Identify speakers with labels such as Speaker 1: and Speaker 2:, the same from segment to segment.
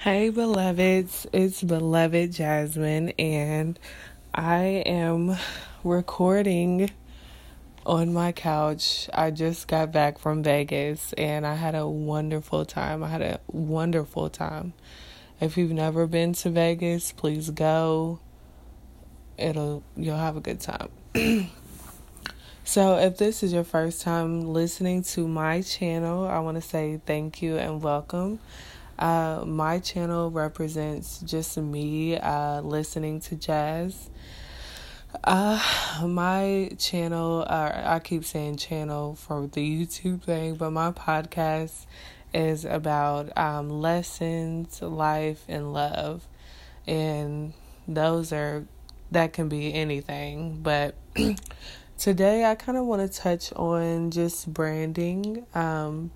Speaker 1: Hey, beloveds, it's beloved Jasmine, and I am recording on my couch. I just got back from Vegas and I had a wonderful time. I had a wonderful time. If you've never been to Vegas, please go. It'll you'll have a good time. so, if this is your first time listening to my channel, I want to say thank you and welcome. Uh, my channel represents just me uh, listening to jazz. Uh, my channel, uh, I keep saying channel for the YouTube thing, but my podcast is about um, lessons, life, and love. And those are, that can be anything. But today I kind of want to touch on just branding. Um,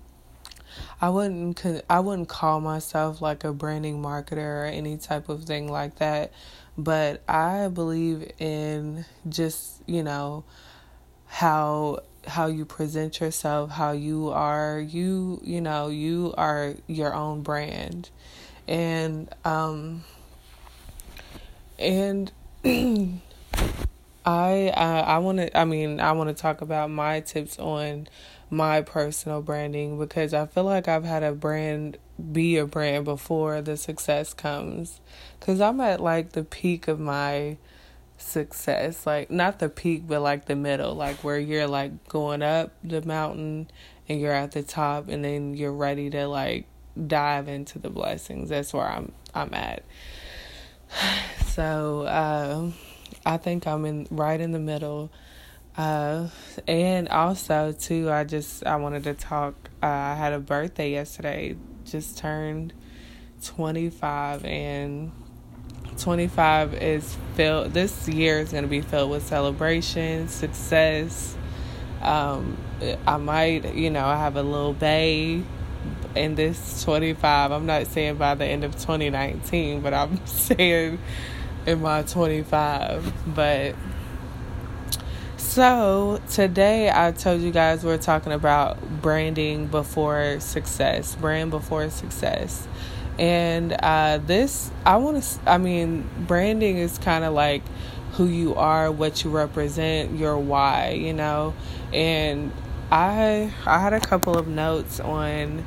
Speaker 1: I wouldn't I wouldn't call myself like a branding marketer or any type of thing like that, but I believe in just, you know, how how you present yourself, how you are, you, you know, you are your own brand. And um and I I want to I mean I want to talk about my tips on my personal branding because I feel like I've had a brand be a brand before the success comes. Cuz I'm at like the peak of my success. Like not the peak but like the middle, like where you're like going up the mountain and you're at the top and then you're ready to like dive into the blessings. That's where I'm I'm at. So, uh I think I'm in right in the middle. Uh, and also too, I just I wanted to talk. Uh, I had a birthday yesterday. Just turned twenty five, and twenty five is filled. This year is going to be filled with celebration, success. Um, I might, you know, I have a little bae in this 25. I'm not saying by the end of 2019, but I'm saying in my 25. But so today I told you guys we're talking about branding before success, brand before success. And uh, this, I want to, I mean, branding is kind of like who you are, what you represent, your why, you know. And I, I had a couple of notes on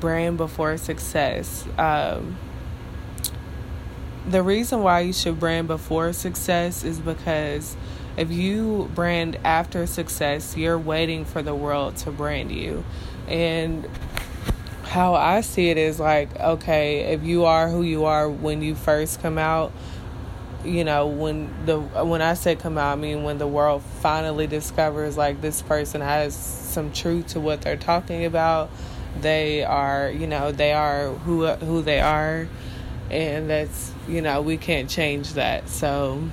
Speaker 1: brand before success. Um, the reason why you should brand before success is because if you brand after success, you're waiting for the world to brand you. And how I see it is like, okay, if you are who you are when you first come out, you know, when the when I say come out, I mean when the world finally discovers like this person has some truth to what they're talking about, they are, you know, they are who who they are. And that's you know we can't change that. So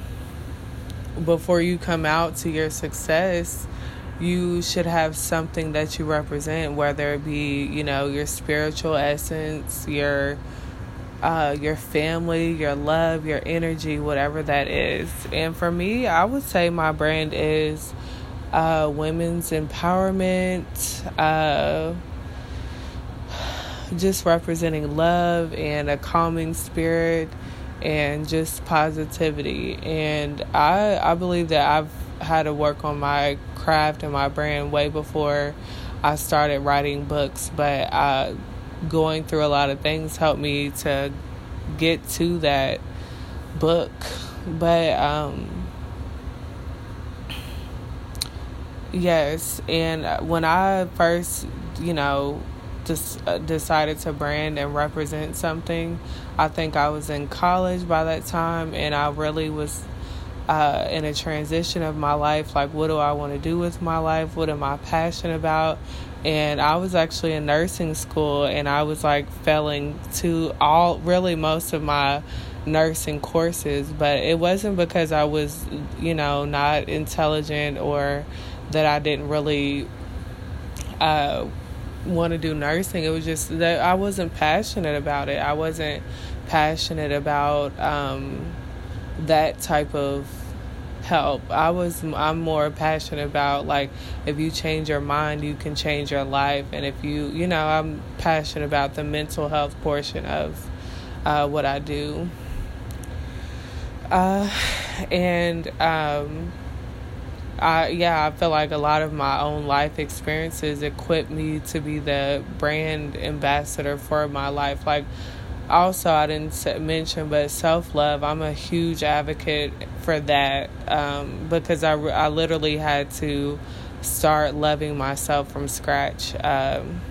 Speaker 1: before you come out to your success you should have something that you represent whether it be you know your spiritual essence your uh, your family your love your energy whatever that is. And for me i would say my brand is uh, women's empowerment uh, just representing love and a calming spirit and just positivity. And I I believe that I've had to work on my craft and my brand way before I started writing books, but uh, going through a lot of things helped me to get to that book. But um yes, and when I first, you know, just uh, decided to brand and represent something. I think I was in college by that time, and I really was uh, in a transition of my life. Like, what do I want to do with my life? What am I passionate about? And I was actually in nursing school, and I was like failing to all really most of my nursing courses, but it wasn't because I was, you know, not intelligent or that I didn't really uh, want to do nursing. It was just that I wasn't passionate about it. I wasn't passionate about um, that type of help. I was I'm more passionate about like if you change your mind, you can change your life and if you, you know, I'm passionate about the mental health portion of uh, what I do. Uh, and um, I yeah, I feel like a lot of my own life experiences equipped me to be the brand ambassador for my life. Like also I didn't mention, but self love. I'm a huge advocate for that um, because I I literally had to start loving myself from scratch. Um,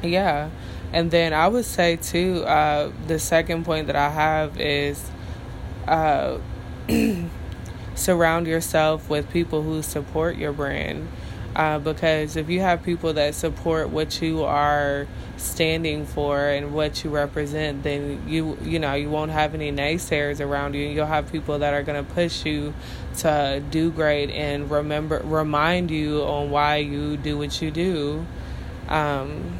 Speaker 1: yeah, and then I would say too. Uh, the second point that I have is. Uh, surround yourself with people who support your brand. Uh, because if you have people that support what you are standing for and what you represent, then you you know you won't have any naysayers around you. You'll have people that are going to push you to do great and remember remind you on why you do what you do. Um,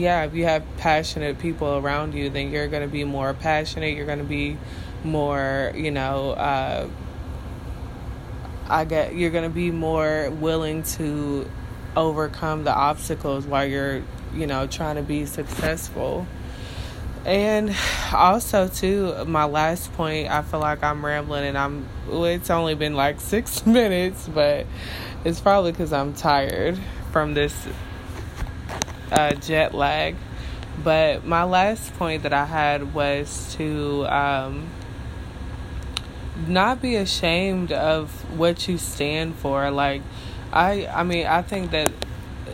Speaker 1: yeah, if you have passionate people around you, then you're going to be more passionate. You're going to be more, you know, uh, I get you're going to be more willing to overcome the obstacles while you're, you know, trying to be successful. And also too, my last point, I feel like I'm rambling and I'm it's only been like 6 minutes, but it's probably cuz I'm tired from this uh, jet lag. But my last point that I had was to um, not be ashamed of what you stand for. Like, I, I mean, I think that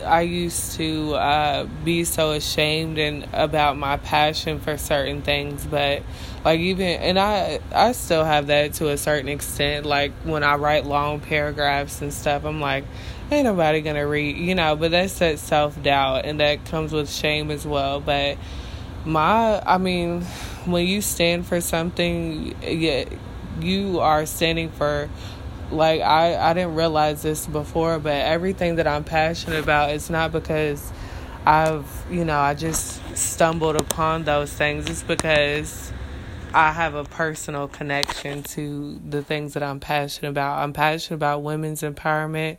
Speaker 1: I used to uh, be so ashamed and about my passion for certain things, but like even and I I still have that to a certain extent. Like when I write long paragraphs and stuff, I'm like, ain't nobody gonna read, you know. But that's that self doubt, and that comes with shame as well. But my, I mean, when you stand for something, yeah you are standing for like I, I didn't realize this before but everything that i'm passionate about is not because i've you know i just stumbled upon those things it's because i have a personal connection to the things that i'm passionate about i'm passionate about women's empowerment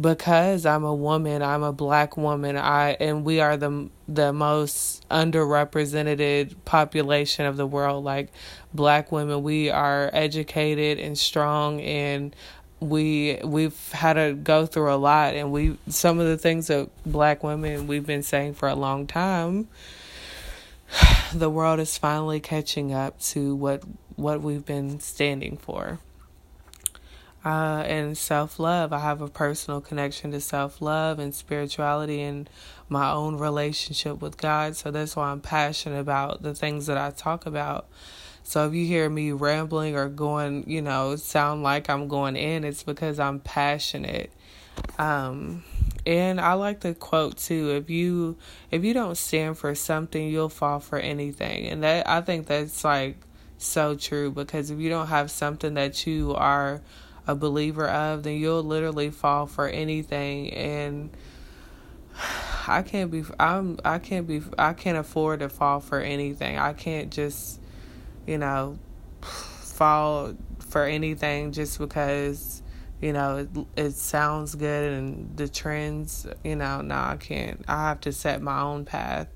Speaker 1: because I'm a woman, I'm a black woman, I and we are the the most underrepresented population of the world. Like black women, we are educated and strong and we we've had to go through a lot and we some of the things that black women we've been saying for a long time the world is finally catching up to what what we've been standing for uh, and self love. I have a personal connection to self love and spirituality and my own relationship with God. So that's why I'm passionate about the things that I talk about. So if you hear me rambling or going, you know, sound like I'm going in, it's because I'm passionate. Um, and I like the quote too. If you if you don't stand for something, you'll fall for anything. And that I think that's like so true because if you don't have something that you are a believer of, then you'll literally fall for anything and I can't be I'm I can't be I can't afford to fall for anything. I can't just you know fall for anything just because you know it, it sounds good and the trends, you know, no, I can't. I have to set my own path.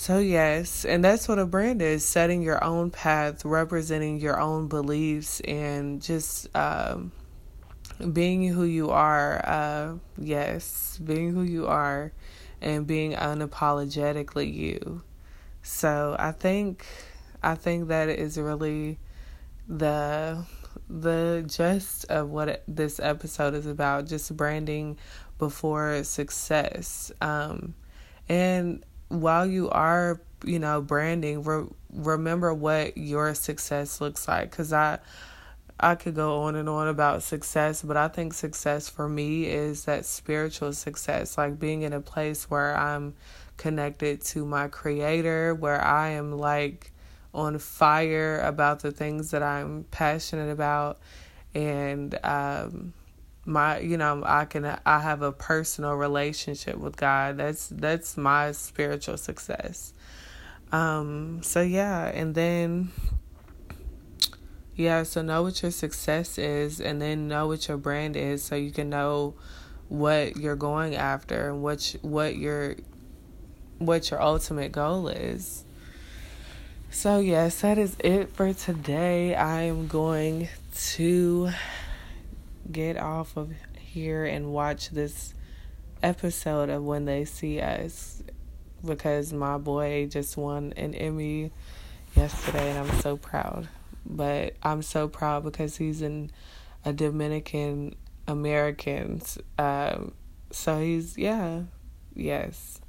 Speaker 1: So, yes, and that's what a brand is setting your own path, representing your own beliefs, and just um, being who you are. Uh, yes, being who you are and being unapologetically you. So, I think. I think that is really the the gist of what this episode is about just branding before success um, and while you are, you know, branding, re- remember what your success looks like cuz I I could go on and on about success, but I think success for me is that spiritual success, like being in a place where I'm connected to my creator, where I am like on fire about the things that I'm passionate about and um my you know i can i have a personal relationship with god. That's that's my spiritual success. Um so yeah and then yeah so know what your success is and then know what your brand is so you can know what you're going after and what what your what your ultimate goal is. So, yes, that is it for today. I am going to get off of here and watch this episode of When They See Us because my boy just won an Emmy yesterday and I'm so proud. But I'm so proud because he's in a Dominican American. Um, so he's, yeah, yes.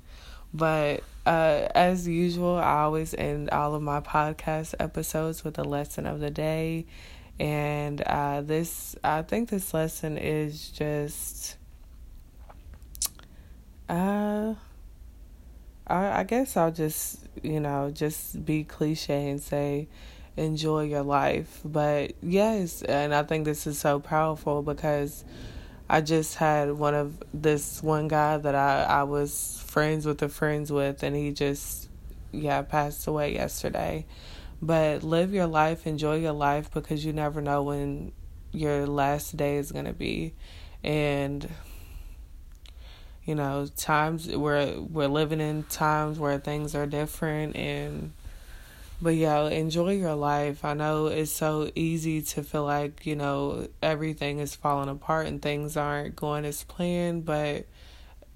Speaker 1: But uh, as usual, I always end all of my podcast episodes with a lesson of the day. And uh, this, I think this lesson is just, uh, I, I guess I'll just, you know, just be cliche and say, enjoy your life. But yes, and I think this is so powerful because I just had one of this one guy that I, I was friends with the friends with, and he just, yeah, passed away yesterday. But live your life, enjoy your life because you never know when your last day is going to be. And you know, times we're we're living in times where things are different and but yeah, enjoy your life. I know it's so easy to feel like, you know, everything is falling apart and things aren't going as planned, but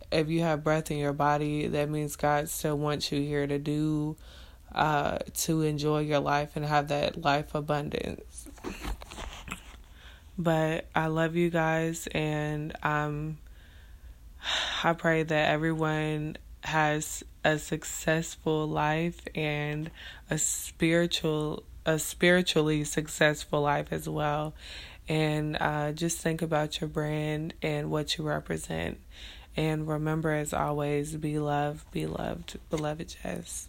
Speaker 1: if you have breath in your body, that means God still wants you here to do uh to enjoy your life and have that life abundance. But I love you guys and um I pray that everyone has a successful life and a spiritual a spiritually successful life as well. And uh, just think about your brand and what you represent. And remember as always be loved be loved beloved jess